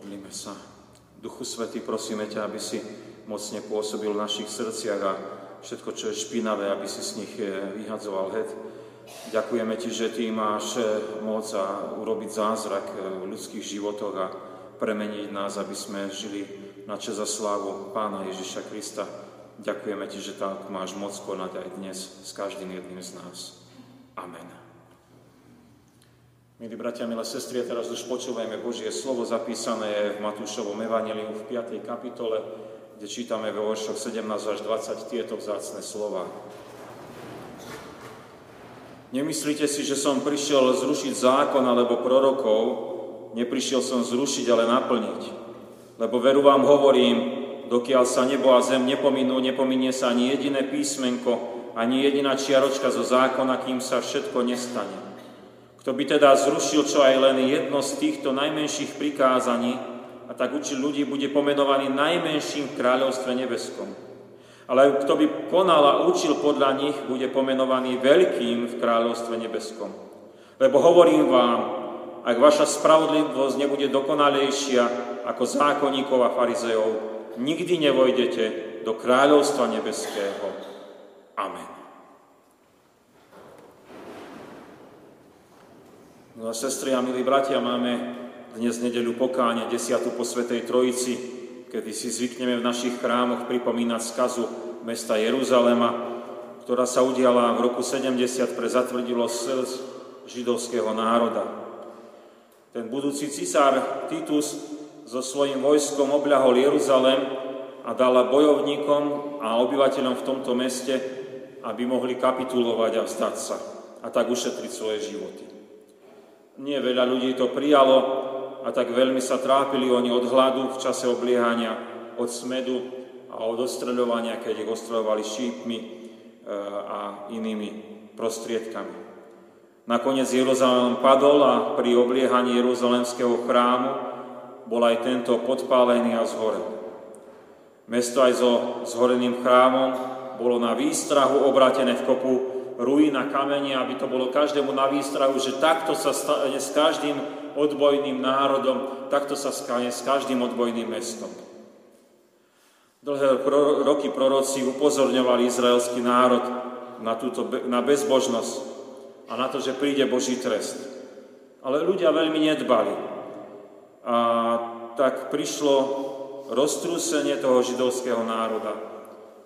Modlíme sa. Duchu Svety, prosíme ťa, aby si mocne pôsobil v našich srdciach a všetko, čo je špinavé, aby si z nich eh, vyhadzoval het. Ďakujeme Ti, že Ty máš eh, moc a urobiť zázrak eh, v ľudských životoch a premeniť nás, aby sme žili na čas za slávu Pána Ježiša Krista. Ďakujeme Ti, že tak máš moc konať aj dnes s každým jedným z nás. Amen. Milí bratia, milé sestry, teraz už počúvajme Božie slovo zapísané v Matúšovom evaneliu v 5. kapitole, kde čítame vo veršoch 17 až 20 tieto vzácne slova. Nemyslíte si, že som prišiel zrušiť zákon alebo prorokov, neprišiel som zrušiť, ale naplniť. Lebo veru vám hovorím, dokiaľ sa nebo a zem nepominú, nepominie sa ani jediné písmenko, ani jediná čiaročka zo zákona, kým sa všetko nestane. Kto by teda zrušil čo aj len jedno z týchto najmenších prikázaní a tak učil ľudí, bude pomenovaný najmenším v kráľovstve nebeskom. Ale kto by konal a učil podľa nich, bude pomenovaný veľkým v kráľovstve nebeskom. Lebo hovorím vám, ak vaša spravodlivosť nebude dokonalejšia ako zákonníkov a farizejov, nikdy nevojdete do kráľovstva nebeského. Amen. No a sestry a milí bratia, máme dnes nedeľu pokáne, desiatu po Svetej Trojici, kedy si zvykneme v našich chrámoch pripomínať skazu mesta Jeruzalema, ktorá sa udiala v roku 70 pre zatvrdilo srdc židovského národa. Ten budúci cisár Titus so svojím vojskom obľahol Jeruzalem a dala bojovníkom a obyvateľom v tomto meste, aby mohli kapitulovať a vzdať sa a tak ušetriť svoje životy. Nie veľa ľudí to prijalo a tak veľmi sa trápili oni od hladu v čase obliehania, od smedu a od ostreľovania, keď ich ostreľovali šípmi e, a inými prostriedkami. Nakoniec Jeruzalém padol a pri obliehaní Jeruzalemského chrámu bol aj tento podpálený a zhorel. Mesto aj so zhoreným chrámom bolo na výstrahu obratené v kopu ruína kamene, aby to bolo každému na výstrahu, že takto sa stane s každým odbojným národom, takto sa stane s každým odbojným mestom. Dlhé roky proroci upozorňovali izraelský národ na, túto, na bezbožnosť a na to, že príde Boží trest. Ale ľudia veľmi nedbali. A tak prišlo roztrúsenie toho židovského národa,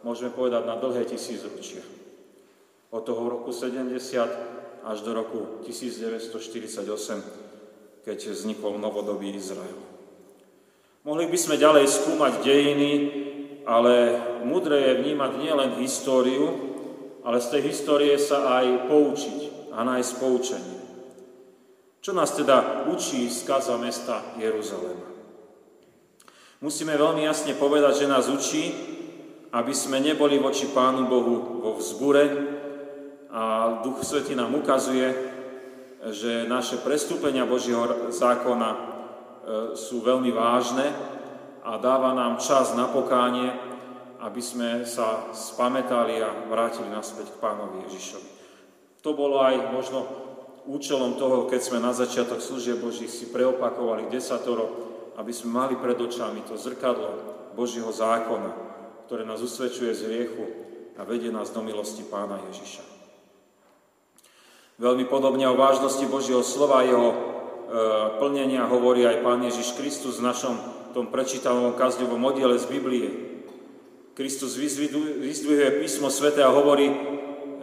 môžeme povedať, na dlhé tisícročia od toho roku 70 až do roku 1948, keď vznikol novodobý Izrael. Mohli by sme ďalej skúmať dejiny, ale mudré je vnímať nielen históriu, ale z tej histórie sa aj poučiť a nájsť poučenie. Čo nás teda učí skaza mesta Jeruzalema? Musíme veľmi jasne povedať, že nás učí, aby sme neboli voči Pánu Bohu vo vzbure, a Duch Svetý nám ukazuje, že naše prestúpenia Božieho zákona e, sú veľmi vážne a dáva nám čas na pokánie, aby sme sa spametali a vrátili naspäť k Pánovi Ježišovi. To bolo aj možno účelom toho, keď sme na začiatok služieb Božích si preopakovali desatoro, aby sme mali pred očami to zrkadlo Božieho zákona, ktoré nás usvedčuje z hriechu a vedie nás do milosti Pána Ježiša. Veľmi podobne o vážnosti Božieho slova a jeho e, plnenia hovorí aj Pán Ježiš Kristus v našom tom prečítanom kazňovom oddiele z Biblie. Kristus vyzdvihuje písmo svete a hovorí,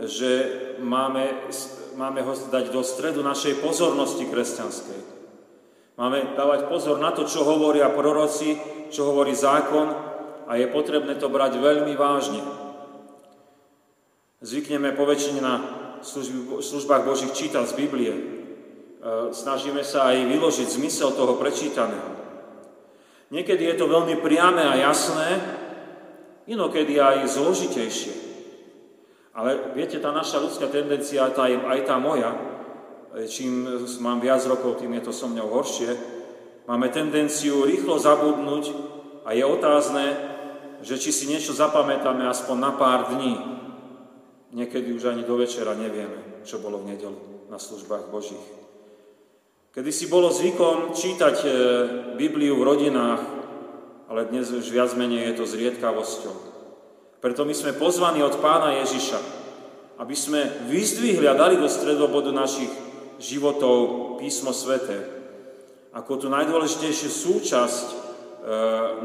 že máme, máme ho dať do stredu našej pozornosti kresťanskej. Máme dávať pozor na to, čo hovoria proroci, čo hovorí zákon a je potrebné to brať veľmi vážne. Zvykneme poväčšine na službách Božích čítať z Biblie. E, snažíme sa aj vyložiť zmysel toho prečítaného. Niekedy je to veľmi priame a jasné, inokedy aj zložitejšie. Ale viete, tá naša ľudská tendencia, tá, aj tá moja, e, čím mám viac rokov, tým je to so mňou horšie, máme tendenciu rýchlo zabudnúť a je otázne, že či si niečo zapamätáme aspoň na pár dní, Niekedy už ani do večera nevieme, čo bolo v nedelu na službách Božích. Kedy si bolo zvykom čítať e, Bibliu v rodinách, ale dnes už viac menej je to zriedkavosťou. Preto my sme pozvaní od pána Ježiša, aby sme vyzdvihli a dali do stredobodu našich životov písmo sveté, ako tú najdôležitejšiu súčasť e,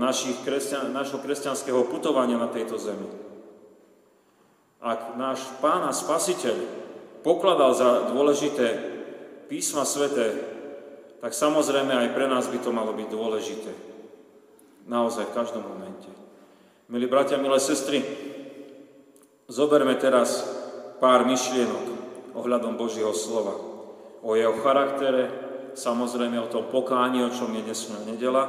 našich kresťan, našho kresťanského putovania na tejto zemi. Ak náš pán a spasiteľ pokladal za dôležité písma sveté, tak samozrejme aj pre nás by to malo byť dôležité. Naozaj v každom momente. Milí bratia, milé sestry, zoberme teraz pár myšlienok ohľadom Božieho slova. O jeho charaktere, samozrejme o tom pokáni, o čom je dnešná nedela,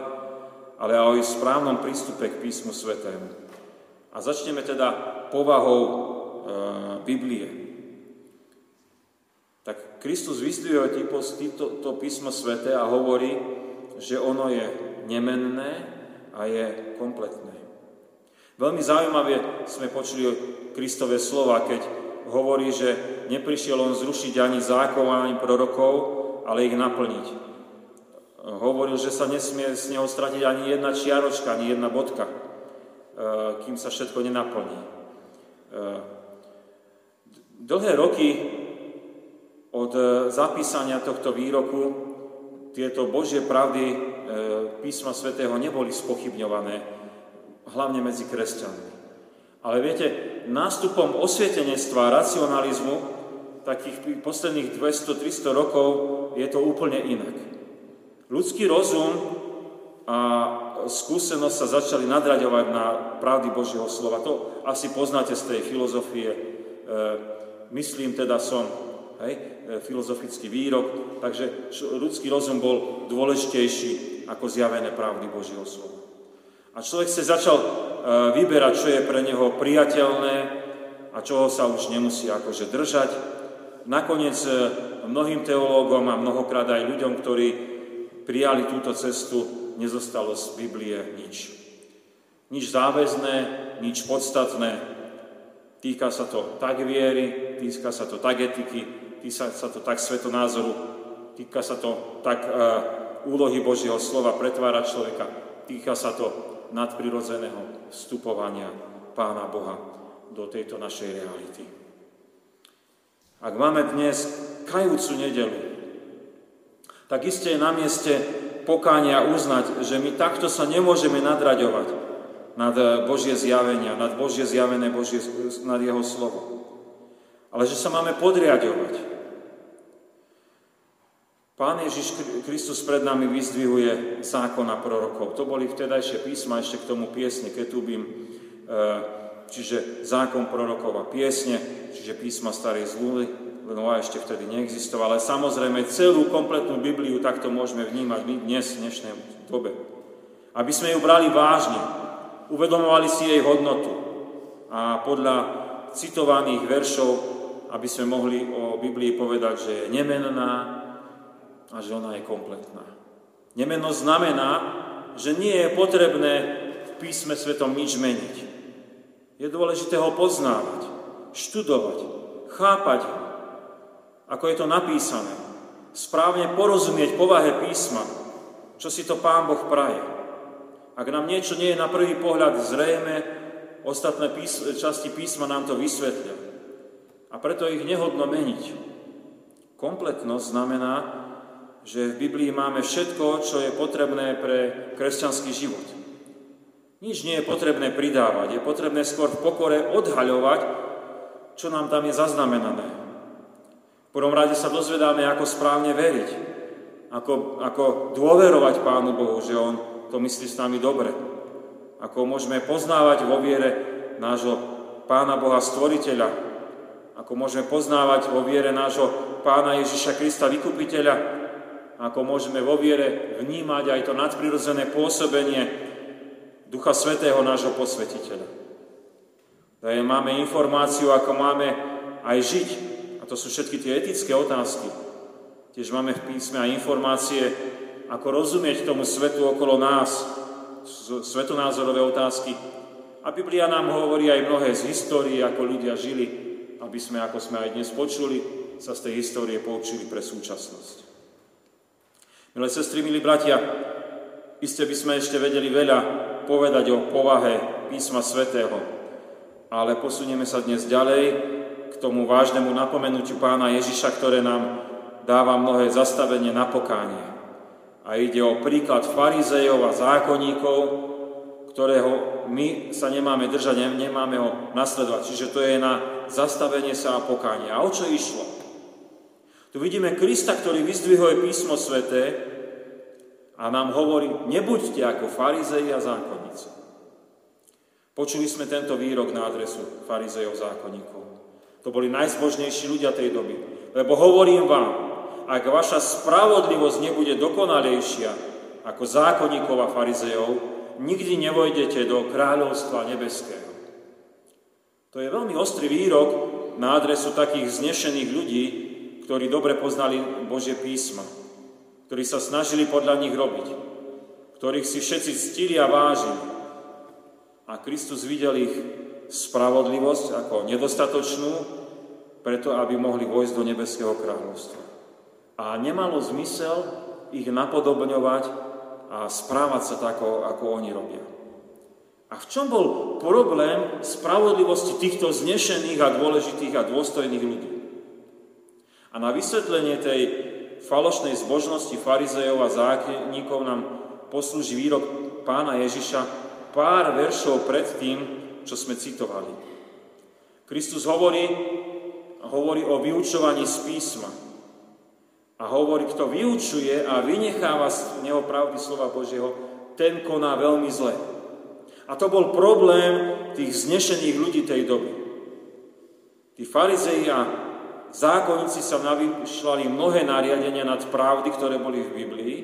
ale aj o správnom prístupe k písmu svetému. A začneme teda povahou Biblie. Tak Kristus vystvihuje to, to písmo svete a hovorí, že ono je nemenné a je kompletné. Veľmi zaujímavé sme počuli Kristové slova, keď hovorí, že neprišiel on zrušiť ani zákon, ani prorokov, ale ich naplniť. Hovoril, že sa nesmie z neho stratiť ani jedna čiaročka, ani jedna bodka, e, kým sa všetko nenaplní. E, dlhé roky od e, zapísania tohto výroku tieto Božie pravdy e, písma svätého neboli spochybňované, hlavne medzi kresťanmi. Ale viete, nástupom osvietenectva racionalizmu takých posledných 200-300 rokov je to úplne inak. Ľudský rozum a skúsenosť sa začali nadraďovať na pravdy Božieho slova. To asi poznáte z tej filozofie. Myslím teda som hej, e, filozofický výrok, takže ľudský rozum bol dôležitejší ako zjavené pravdy Božieho slova. A človek sa začal e, vyberať, čo je pre neho priateľné a čoho sa už nemusí akože držať. Nakoniec e, mnohým teológom a mnohokrát aj ľuďom, ktorí prijali túto cestu, nezostalo z Biblie nič. Nič záväzné, nič podstatné. Týka sa to tak viery, týka sa to tak etiky, týka sa to tak svetonázoru, týka sa to tak e, úlohy Božieho slova pretvárať človeka, týka sa to nadprirodzeného vstupovania Pána Boha do tejto našej reality. Ak máme dnes kajúcu nedelu, tak isté je na mieste pokánia uznať, že my takto sa nemôžeme nadraďovať nad Božie zjavenia, nad Božie zjavené Božie, nad Jeho slovo ale že sa máme podriadovať. Pán Ježiš Kristus pred nami vyzdvihuje zákon a prorokov. To boli vtedajšie písma, ešte k tomu piesne Ketubim, e, čiže zákon prorokov a piesne, čiže písma starej zmluvy, a ešte vtedy neexistovala. Ale samozrejme celú kompletnú Bibliu takto môžeme vnímať my dnes, v dnešnej dobe. Aby sme ju brali vážne, uvedomovali si jej hodnotu a podľa citovaných veršov aby sme mohli o Biblii povedať, že je nemenná a že ona je kompletná. Nemennosť znamená, že nie je potrebné v písme svetom nič meniť. Je dôležité ho poznávať, študovať, chápať ho, ako je to napísané, správne porozumieť povahe písma, čo si to Pán Boh praje. Ak nám niečo nie je na prvý pohľad zrejme, ostatné pís- časti písma nám to vysvetlia a preto ich nehodno meniť. Kompletnosť znamená, že v Biblii máme všetko, čo je potrebné pre kresťanský život. Nič nie je potrebné pridávať, je potrebné skôr v pokore odhaľovať, čo nám tam je zaznamenané. V prvom rade sa dozvedáme, ako správne veriť, ako, ako dôverovať Pánu Bohu, že On to myslí s nami dobre. Ako môžeme poznávať vo viere nášho Pána Boha Stvoriteľa, ako môžeme poznávať vo viere nášho Pána Ježiša Krista Vykupiteľa, ako môžeme vo viere vnímať aj to nadprirodzené pôsobenie Ducha Svetého nášho posvetiteľa. Daje máme informáciu, ako máme aj žiť, a to sú všetky tie etické otázky. Tiež máme v písme aj informácie, ako rozumieť tomu svetu okolo nás, svetonázorové otázky. A Biblia nám hovorí aj mnohé z histórie, ako ľudia žili, aby sme, ako sme aj dnes počuli, sa z tej histórie poučili pre súčasnosť. Milé sestry, milí bratia, iste by sme ešte vedeli veľa povedať o povahe písma svätého, ale posunieme sa dnes ďalej k tomu vážnemu napomenutiu pána Ježiša, ktoré nám dáva mnohé zastavenie na pokánie. A ide o príklad farizejov a zákonníkov, ktorého my sa nemáme držať, nemáme ho nasledovať. Čiže to je na zastavenie sa a pokánie. A o čo išlo? Tu vidíme Krista, ktorý vyzdvihuje písmo sveté a nám hovorí, nebuďte ako farizei a zákonníci. Počuli sme tento výrok na adresu farizejov zákonníkov. To boli najzbožnejší ľudia tej doby. Lebo hovorím vám, ak vaša spravodlivosť nebude dokonalejšia ako zákonníkov a farizejov, nikdy nevojdete do kráľovstva nebeského. To je veľmi ostrý výrok na adresu takých znešených ľudí, ktorí dobre poznali Božie písma, ktorí sa snažili podľa nich robiť, ktorých si všetci ctili a vážili. A Kristus videl ich spravodlivosť ako nedostatočnú, preto aby mohli vojsť do nebeského kráľovstva. A nemalo zmysel ich napodobňovať a správať sa tak, ako oni robia. A v čom bol problém spravodlivosti týchto znešených a dôležitých a dôstojných ľudí? A na vysvetlenie tej falošnej zbožnosti farizejov a zákonníkov nám poslúži výrok pána Ježiša pár veršov pred tým, čo sme citovali. Kristus hovorí, hovorí o vyučovaní z písma. A hovorí, kto vyučuje a vynecháva z neho pravdy slova Božieho, ten koná veľmi zle. A to bol problém tých znešených ľudí tej doby. Tí farizei a zákonníci sa navyšľali mnohé nariadenia nad pravdy, ktoré boli v Biblii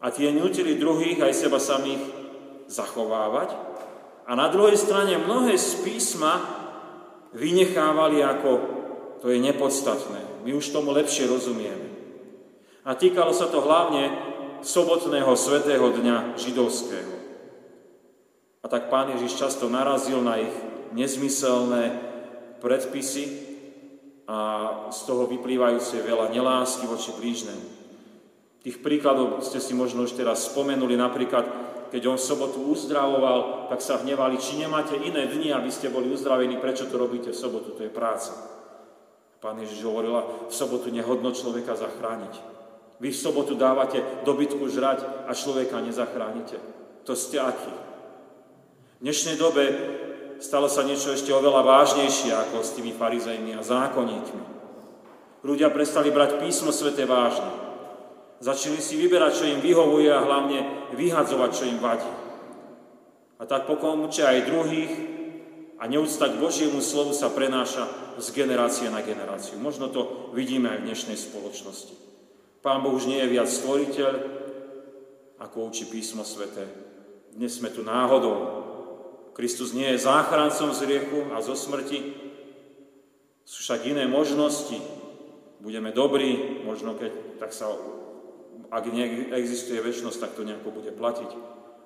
a tie nutili druhých aj seba samých zachovávať. A na druhej strane mnohé z písma vynechávali ako to je nepodstatné. My už tomu lepšie rozumieme. A týkalo sa to hlavne sobotného svetého dňa židovského. A tak pán Ježiš často narazil na ich nezmyselné predpisy, a z toho vyplývajúce veľa nelásky voči blížnemu. Tých príkladov ste si možno už teraz spomenuli, napríklad, keď on v sobotu uzdravoval, tak sa hnevali, či nemáte iné dni, aby ste boli uzdravení, prečo to robíte v sobotu, to je práca. Pán Ježiš hovorila, v sobotu nehodno človeka zachrániť. Vy v sobotu dávate dobytku žrať a človeka nezachránite. To ste akí. V dnešnej dobe stalo sa niečo ešte oveľa vážnejšie ako s tými farizejmi a zákonníkmi. Ľudia prestali brať písmo svete vážne. Začali si vyberať, čo im vyhovuje a hlavne vyhadzovať, čo im vadí. A tak pokončia aj druhých a neúcta k Božiemu slovu sa prenáša z generácie na generáciu. Možno to vidíme aj v dnešnej spoločnosti. Pán Boh už nie je viac stvoriteľ, ako učí písmo svete. Dnes sme tu náhodou, Kristus nie je záchrancom z riechu a zo smrti. Sú však iné možnosti. Budeme dobrí, možno keď tak sa, ak neexistuje väčšnosť, tak to nejako bude platiť.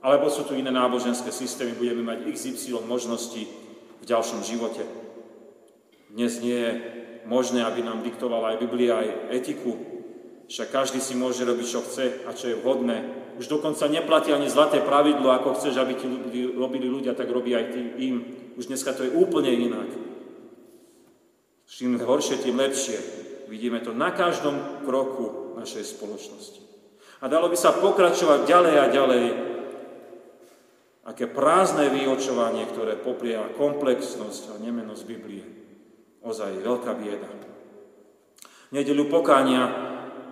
Alebo sú tu iné náboženské systémy, budeme mať XY možností v ďalšom živote. Dnes nie je možné, aby nám diktovala aj Biblia, aj etiku. Však každý si môže robiť, čo chce a čo je vhodné už dokonca neplatí ani zlaté pravidlo, ako chceš, aby ti robili ľudia, tak robí aj ty im. Už dneska to je úplne inak. Čím horšie, tým lepšie. Vidíme to na každom kroku našej spoločnosti. A dalo by sa pokračovať ďalej a ďalej. Aké prázdne vyočovanie, ktoré poprieva komplexnosť a nemenosť Biblie. Ozaj veľká bieda. V nedeľu pokánia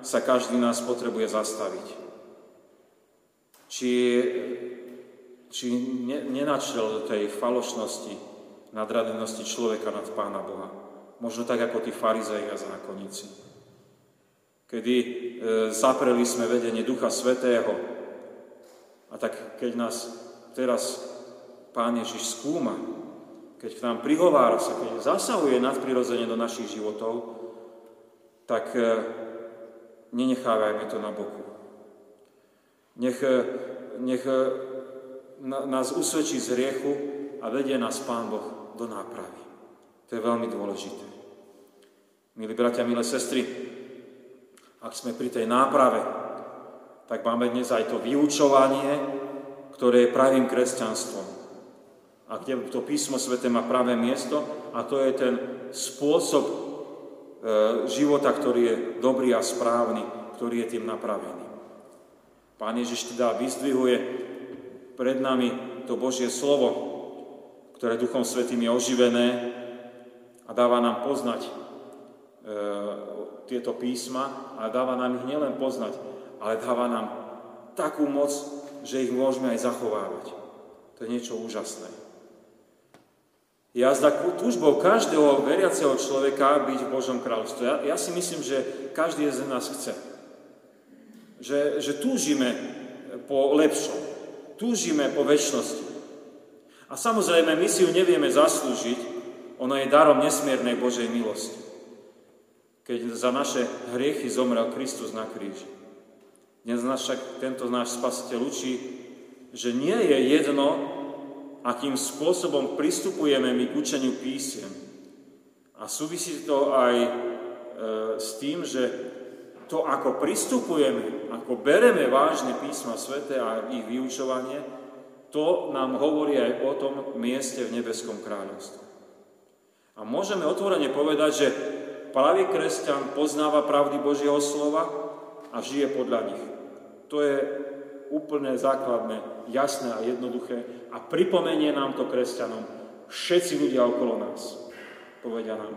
sa každý nás potrebuje zastaviť či, či ne, nenačrel do tej falošnosti, nadradenosti človeka nad Pána Boha. Možno tak ako tí farizei a zákonníci. Kedy e, zapreli sme vedenie Ducha Svetého a tak keď nás teraz Pán Ježiš skúma, keď k nám prihovára sa, keď zasahuje nadprirodzene do našich životov, tak e, nenechávajme to na boku. Nech, eh, nech eh, nás usvedčí z hriechu a vedie nás Pán Boh do nápravy. To je veľmi dôležité. Milí bratia, milé sestry, ak sme pri tej náprave, tak máme dnes aj to vyučovanie, ktoré je pravým kresťanstvom. A kde to písmo svete má pravé miesto a to je ten spôsob e, života, ktorý je dobrý a správny, ktorý je tým napravený. Pán Ježiš teda vyzdvihuje pred nami to Božie slovo, ktoré Duchom Svetým je oživené a dáva nám poznať e, tieto písma a dáva nám ich nielen poznať, ale dáva nám takú moc, že ich môžeme aj zachovávať. To je niečo úžasné. Jazda túžbou každého veriaceho človeka byť v Božom kráľovstve. Ja, ja si myslím, že každý z nás chce. Že, že túžime po lepšom. Túžime po väčšnosti. A samozrejme, my si ju nevieme zaslúžiť, ona je darom nesmiernej Božej milosti. Keď za naše hriechy zomrel Kristus na kríži. Dnes nás však tento náš spasiteľ učí, že nie je jedno, akým spôsobom pristupujeme my k učeniu písiem. A súvisí to aj e, s tým, že to, ako pristupujeme, ako bereme vážne písma svete a ich vyučovanie, to nám hovorí aj o tom mieste v nebeskom kráľovstve. A môžeme otvorene povedať, že pravý kresťan poznáva pravdy Božieho slova a žije podľa nich. To je úplne základné, jasné a jednoduché a pripomenie nám to kresťanom všetci ľudia okolo nás. Povedia nám,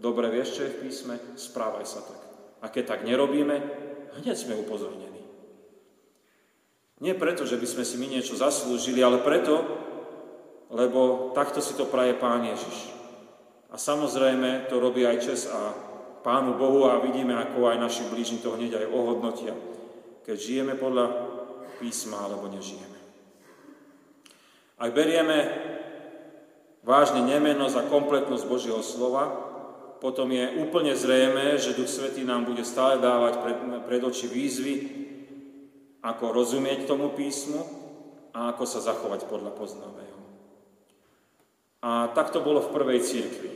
dobre vieš, čo je v písme, správaj sa tak. A keď tak nerobíme, hneď sme upozornení. Nie preto, že by sme si my niečo zaslúžili, ale preto, lebo takto si to praje Pán Ježiš. A samozrejme to robí aj čes a Pánu Bohu a vidíme, ako aj naši blížni to hneď aj ohodnotia, keď žijeme podľa písma alebo nežijeme. Ak berieme vážne nemenosť a kompletnosť Božieho slova, potom je úplne zrejme, že Duch Svetý nám bude stále dávať pred, pred oči výzvy, ako rozumieť tomu písmu a ako sa zachovať podľa poznaného. A tak to bolo v prvej cirkvi.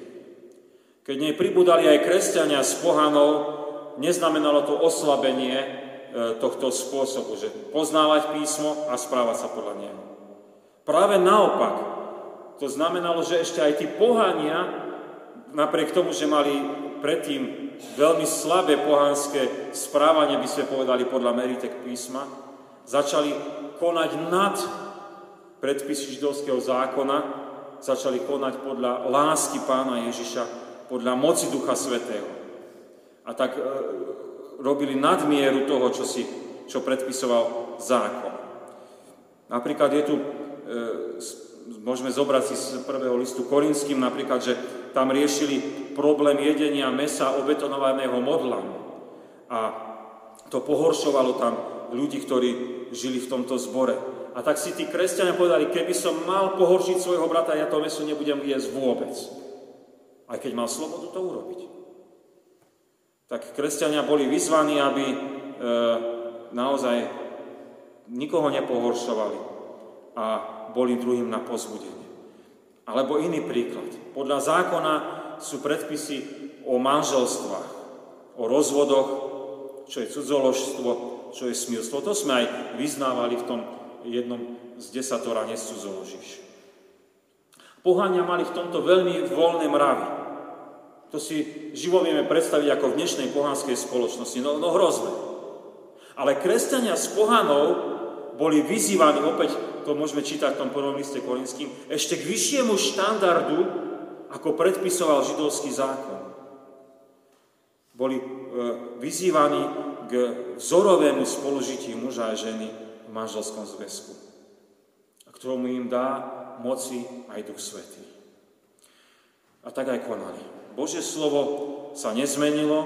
Keď nej pribudali aj kresťania z pohanov, neznamenalo to oslabenie tohto spôsobu, že poznávať písmo a správať sa podľa neho. Práve naopak, to znamenalo, že ešte aj tí pohania, napriek tomu, že mali predtým veľmi slabé pohanské správanie, by sme povedali podľa meritek písma, začali konať nad predpisy židovského zákona, začali konať podľa lásky pána Ježiša, podľa moci Ducha Svetého. A tak e, robili nadmieru toho, čo, si, čo predpisoval zákon. Napríklad je tu, e, môžeme zobrať si z prvého listu Korinským, napríklad, že tam riešili problém jedenia mesa obetonovaného modlám. A to pohoršovalo tam ľudí, ktorí žili v tomto zbore. A tak si tí kresťania povedali, keby som mal pohoršiť svojho brata, ja to meso nebudem jesť vôbec. Aj keď mal slobodu to urobiť. Tak kresťania boli vyzvaní, aby e, naozaj nikoho nepohoršovali a boli druhým na pozbudenie. Alebo iný príklad. Podľa zákona sú predpisy o manželstvách, o rozvodoch, čo je cudzoložstvo, čo je smilstvo. To sme aj vyznávali v tom jednom z desatora nescudzoložíš. Pohania mali v tomto veľmi voľné mravy. To si živo vieme predstaviť ako v dnešnej pohanskej spoločnosti. No, no hrozné. Ale kresťania z pohanov boli vyzývaní, opäť to môžeme čítať v tom prvom liste korinským, ešte k vyššiemu štandardu, ako predpisoval židovský zákon. Boli e, vyzývaní k vzorovému spolužitiu muža a ženy v manželskom zväzku, ktorému im dá moci aj Duch Svetý. A tak aj konali. Božie slovo sa nezmenilo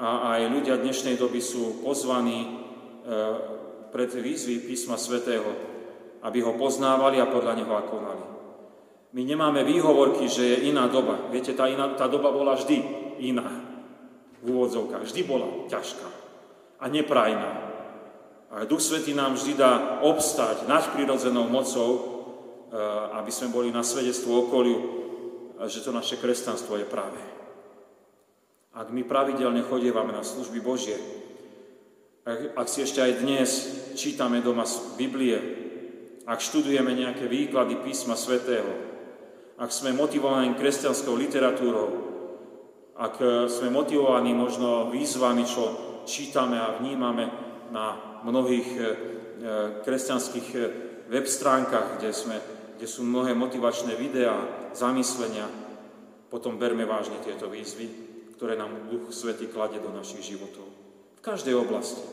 a aj ľudia dnešnej doby sú pozvaní e, pred výzvy písma svätého, aby ho poznávali a podľa neho konali. My nemáme výhovorky, že je iná doba. Viete, tá, iná, tá doba bola vždy iná. V úvodzovkách. Vždy bola ťažká a neprajná. A Duch Svetý nám vždy dá obstať nadprirodzenou mocou, e, aby sme boli na svedectvo okoliu, že to naše kresťanstvo je práve. Ak my pravidelne chodievame na služby Božie Ak, ak si ešte aj dnes čítame doma Biblie, ak študujeme nejaké výklady písma svätého, ak sme motivovaní kresťanskou literatúrou, ak e, sme motivovaní možno výzvami, čo čítame a vnímame na mnohých e, e, kresťanských web stránkach, kde, sme, kde sú mnohé motivačné videá, zamyslenia, potom berme vážne tieto výzvy, ktoré nám Duch Svety kladie do našich životov. V každej oblasti.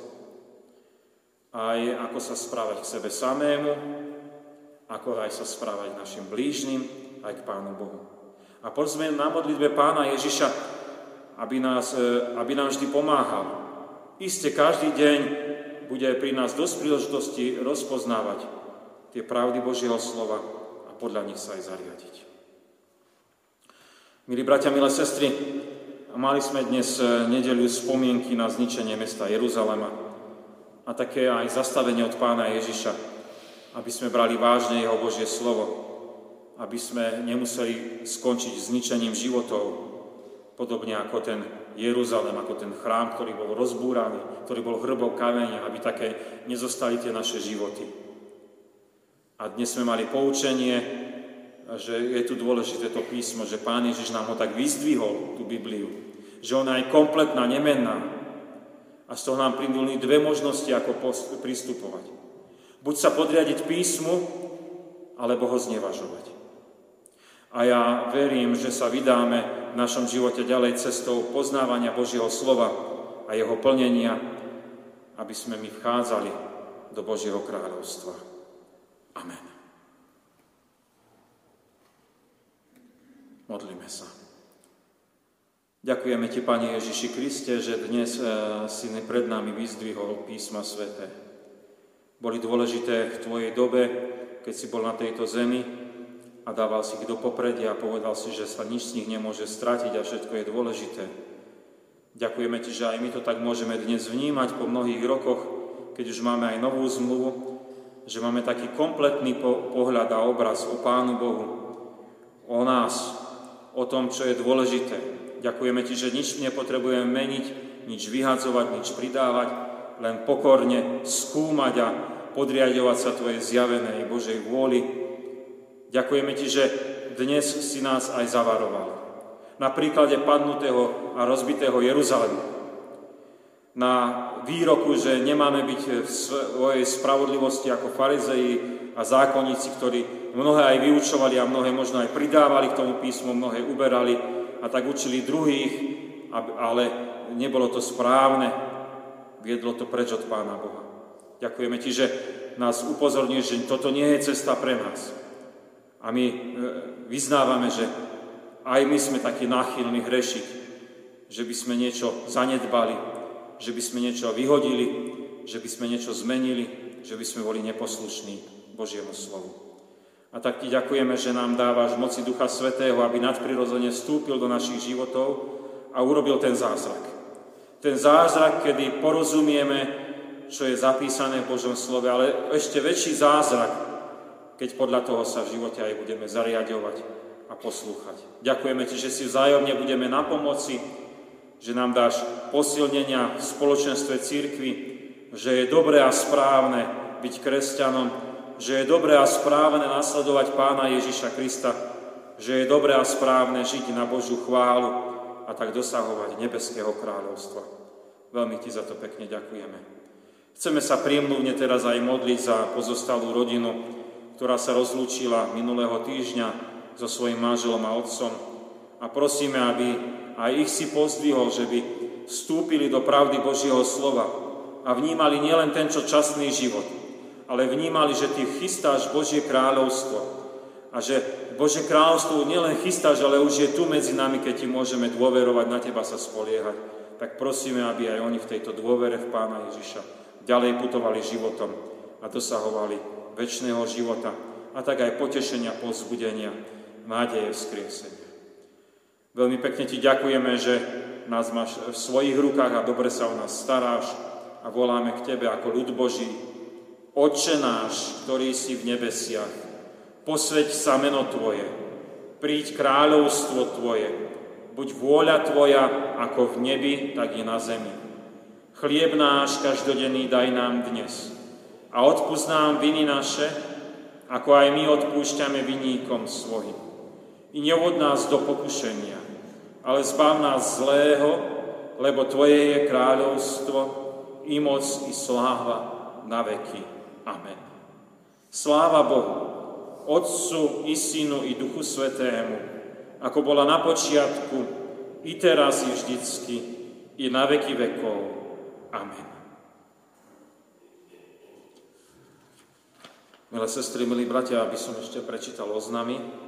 Aj ako sa správať k sebe samému, ako aj sa správať k našim blížnym, aj k Pánu Bohu. A prosme na modlitbe Pána Ježiša, aby, nás, e, aby nám vždy pomáhal. Isté každý deň bude pri nás dosť príležitosti rozpoznávať tie pravdy Božieho slova a podľa nich sa aj zariadiť. Milí bratia, milé sestry, mali sme dnes e, nedeliu spomienky na zničenie mesta Jeruzalema a také aj zastavenie od pána Ježiša, aby sme brali vážne jeho Božie slovo, aby sme nemuseli skončiť zničením životov, podobne ako ten Jeruzalem, ako ten chrám, ktorý bol rozbúraný, ktorý bol hrbou kamene, aby také nezostali tie naše životy. A dnes sme mali poučenie, že je tu dôležité to písmo, že Pán Ježiš nám ho tak vyzdvihol, tú Bibliu, že ona je kompletná, nemenná. A z toho nám plynuli dve možnosti, ako pristupovať. Buď sa podriadiť písmu, alebo ho znevažovať. A ja verím, že sa vydáme v našom živote ďalej cestou poznávania Božieho slova a jeho plnenia, aby sme my vchádzali do Božieho kráľovstva. Amen. Modlíme sa. Ďakujeme Ti, Pane Ježiši Kriste, že dnes e, si pred nami vyzdvihol písma svete. Boli dôležité v Tvojej dobe, keď si bol na tejto zemi a dával si ich do popredia a povedal si, že sa nič z nich nemôže stratiť a všetko je dôležité. Ďakujeme Ti, že aj my to tak môžeme dnes vnímať po mnohých rokoch, keď už máme aj novú zmluvu, že máme taký kompletný pohľad a obraz o Pánu Bohu, o nás, o tom, čo je dôležité. Ďakujeme Ti, že nič nepotrebujeme meniť, nič vyhadzovať, nič pridávať, len pokorne skúmať a podriadovať sa Tvojej zjavenej Božej vôli. Ďakujeme Ti, že dnes si nás aj zavaroval. Na príklade padnutého a rozbitého Jeruzalema na výroku, že nemáme byť v svojej spravodlivosti ako farizeji a zákonníci, ktorí mnohé aj vyučovali a mnohé možno aj pridávali k tomu písmu, mnohé uberali a tak učili druhých, ale nebolo to správne, viedlo to preč od Pána Boha. Ďakujeme Ti, že nás upozorňuješ, že toto nie je cesta pre nás. A my e, vyznávame, že aj my sme takí náchylní hrešiť, že by sme niečo zanedbali, že by sme niečo vyhodili, že by sme niečo zmenili, že by sme boli neposlušní Božiemu slovu. A tak ti ďakujeme, že nám dávaš moci Ducha Svetého, aby nadprirodzene vstúpil do našich životov a urobil ten zázrak. Ten zázrak, kedy porozumieme, čo je zapísané v Božom slove, ale ešte väčší zázrak, keď podľa toho sa v živote aj budeme zariadovať a poslúchať. Ďakujeme ti, že si vzájomne budeme na pomoci, že nám dáš posilnenia v spoločenstve církvy, že je dobré a správne byť kresťanom, že je dobré a správne nasledovať Pána Ježiša Krista, že je dobré a správne žiť na Božiu chválu a tak dosahovať nebeského kráľovstva. Veľmi ti za to pekne ďakujeme. Chceme sa príjemnúvne teraz aj modliť za pozostalú rodinu, ktorá sa rozlúčila minulého týždňa so svojím manželom a otcom. A prosíme, aby a ich si pozdvihol, že by vstúpili do pravdy Božieho slova a vnímali nielen ten, čo časný život, ale vnímali, že ty chystáš Božie kráľovstvo a že Božie kráľovstvo nielen chystáš, ale už je tu medzi nami, keď ti môžeme dôverovať, na teba sa spoliehať. Tak prosíme, aby aj oni v tejto dôvere v Pána Ježiša ďalej putovali životom a dosahovali väčšného života a tak aj potešenia, pozbudenia, nádeje vzkriesenia. Veľmi pekne ti ďakujeme, že nás máš v svojich rukách a dobre sa o nás staráš a voláme k Tebe ako ľud Boží. Oče náš, ktorý si v nebesiach, posveď sa meno Tvoje, príď kráľovstvo Tvoje, buď vôľa Tvoja ako v nebi, tak i na zemi. Chlieb náš každodenný daj nám dnes. A odpúsť nám viny naše, ako aj my odpúšťame viníkom svojim. I neuvod nás do pokušenia, ale zbav nás zlého, lebo Tvoje je kráľovstvo, i moc, i sláva na veky. Amen. Sláva Bohu, Otcu, i Synu, i Duchu Svetému, ako bola na počiatku, i teraz, i vždycky, i na veky vekov. Amen. Milé sestry, milí bratia, aby som ešte prečítal oznamy.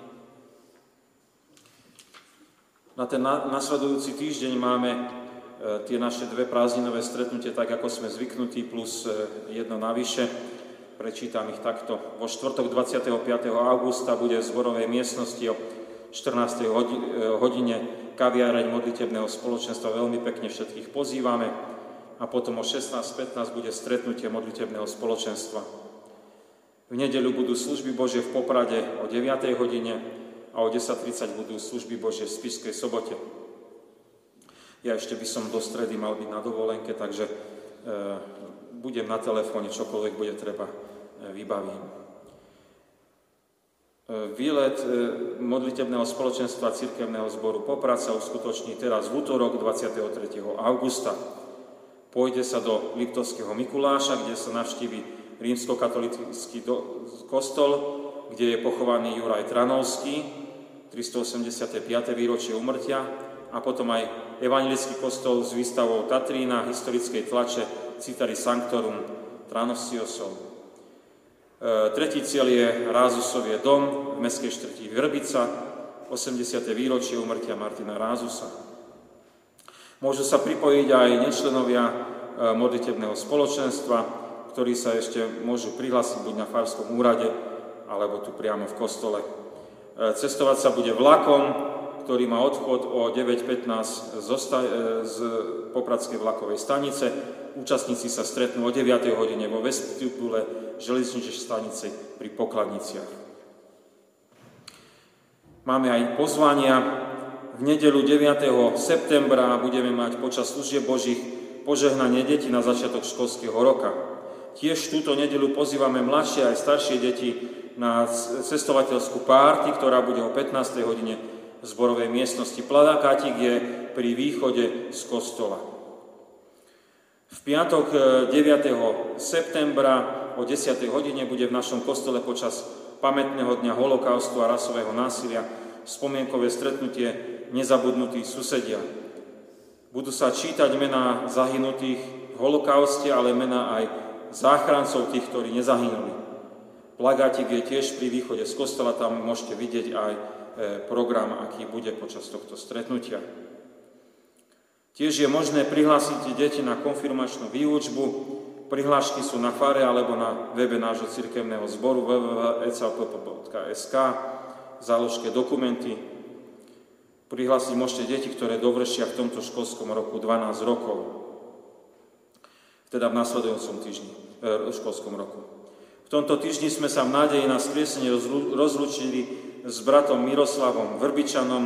Na ten nasledujúci týždeň máme e, tie naše dve prázdninové stretnutie, tak ako sme zvyknutí, plus e, jedno navyše. Prečítam ich takto. Vo štvrtok 25. augusta bude v zborovej miestnosti o 14. E, hodine kaviareň modlitebného spoločenstva. Veľmi pekne všetkých pozývame. A potom o 16.15 bude stretnutie modlitebného spoločenstva. V nedeľu budú služby Bože v Poprade o 9. hodine a o 10.30 budú služby Bože v Spišskej sobote. Ja ešte by som do stredy mal byť na dovolenke, takže e, budem na telefóne, čokoľvek bude treba, e, vybavím. E, výlet e, modlitebného spoločenstva Cirkevného zboru Poprad sa uskutoční teraz v útorok 23. augusta. Pôjde sa do Liptovského Mikuláša, kde sa navštívi rímskokatolický kostol, kde je pochovaný Juraj Tranovský, 385. výročie umrtia, a potom aj evangelický kostol s výstavou Tatrína, historickej tlače Citari Sanctorum Tranosiosov. E, tretí cieľ je Rázusovie dom v mestskej štvrti Vrbica, 80. výročie umrtia Martina Rázusa. Môžu sa pripojiť aj nečlenovia e, modlitebného spoločenstva, ktorí sa ešte môžu prihlásiť buď na Farskom úrade, alebo tu priamo v kostole. E, cestovať sa bude vlakom, ktorý má odchod o 9.15 z Popradskej vlakovej stanice. Účastníci sa stretnú o 9. hodine vo vestibule železničnej stanice pri pokladniciach. Máme aj pozvania. V nedelu 9. septembra budeme mať počas služieb Božích požehnanie detí na začiatok školského roka. Tiež túto nedelu pozývame mladšie aj staršie deti na cestovateľskú párty, ktorá bude o 15. hodine v zborovej miestnosti. Pladakátik je pri východe z kostola. V piatok 9. E, septembra o 10. hodine bude v našom kostole počas pamätného dňa holokaustu a rasového násilia spomienkové stretnutie nezabudnutých susedia. Budú sa čítať mená zahynutých v holokauste, ale mená aj záchrancov tých, ktorí nezahynuli. Plagátik je tiež pri východe z kostola, tam môžete vidieť aj e, program, aký bude počas tohto stretnutia. Tiež je možné prihlásiť deti na konfirmačnú výučbu. Prihlášky sú na fare alebo na webe nášho cirkevného zboru www.ecalpp.sk v záložke dokumenty. Prihlásiť môžete deti, ktoré dovršia v tomto školskom roku 12 rokov, teda v následujúcom týždni. E, školskom roku. V tomto týždni sme sa v nádeji na skriesenie rozlúčili s bratom Miroslavom Vrbičanom,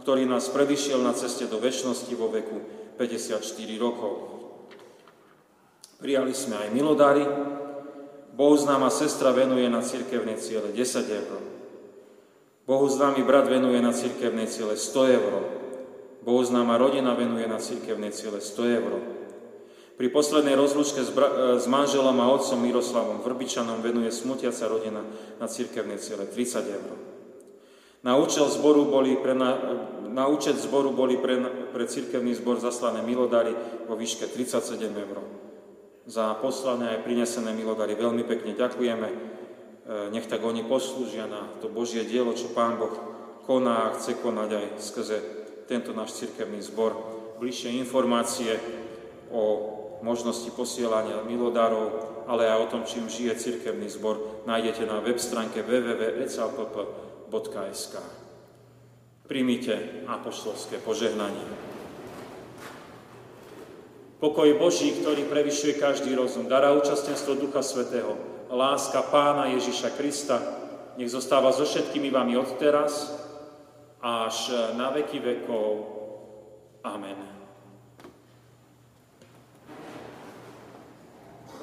ktorý nás predišiel na ceste do väčšnosti vo veku 54 rokov. Prijali sme aj milodary. Bohu známa sestra venuje na cirkevné ciele 10 eur. Bohu známy brat venuje na cirkevné ciele 100 eur. Bohu známa rodina venuje na cirkevné ciele 100 eur. Pri poslednej rozlučke s, bra- e, s manželom a otcom Miroslavom Vrbičanom venuje smutiaca rodina na cirkevné ciele 30 eur. Na účet zboru boli pre, na, na účet zboru boli pre, pre cirkevný zbor zaslané milodary vo výške 37 eur. Za poslané aj prinesené milodary veľmi pekne ďakujeme. E, nech tak oni poslúžia na to Božie dielo, čo Pán Boh koná a chce konať aj skrze tento náš cirkevný zbor. Bližšie informácie o možnosti posielania milodárov, ale aj o tom, čím žije cirkevný zbor, nájdete na web stránke www.ecalpp.sk. Primite apoštolské požehnanie. Pokoj Boží, ktorý prevyšuje každý rozum, dará účastenstvo Ducha Svetého, láska Pána Ježiša Krista, nech zostáva so všetkými vami od teraz až na veky vekov. Amen.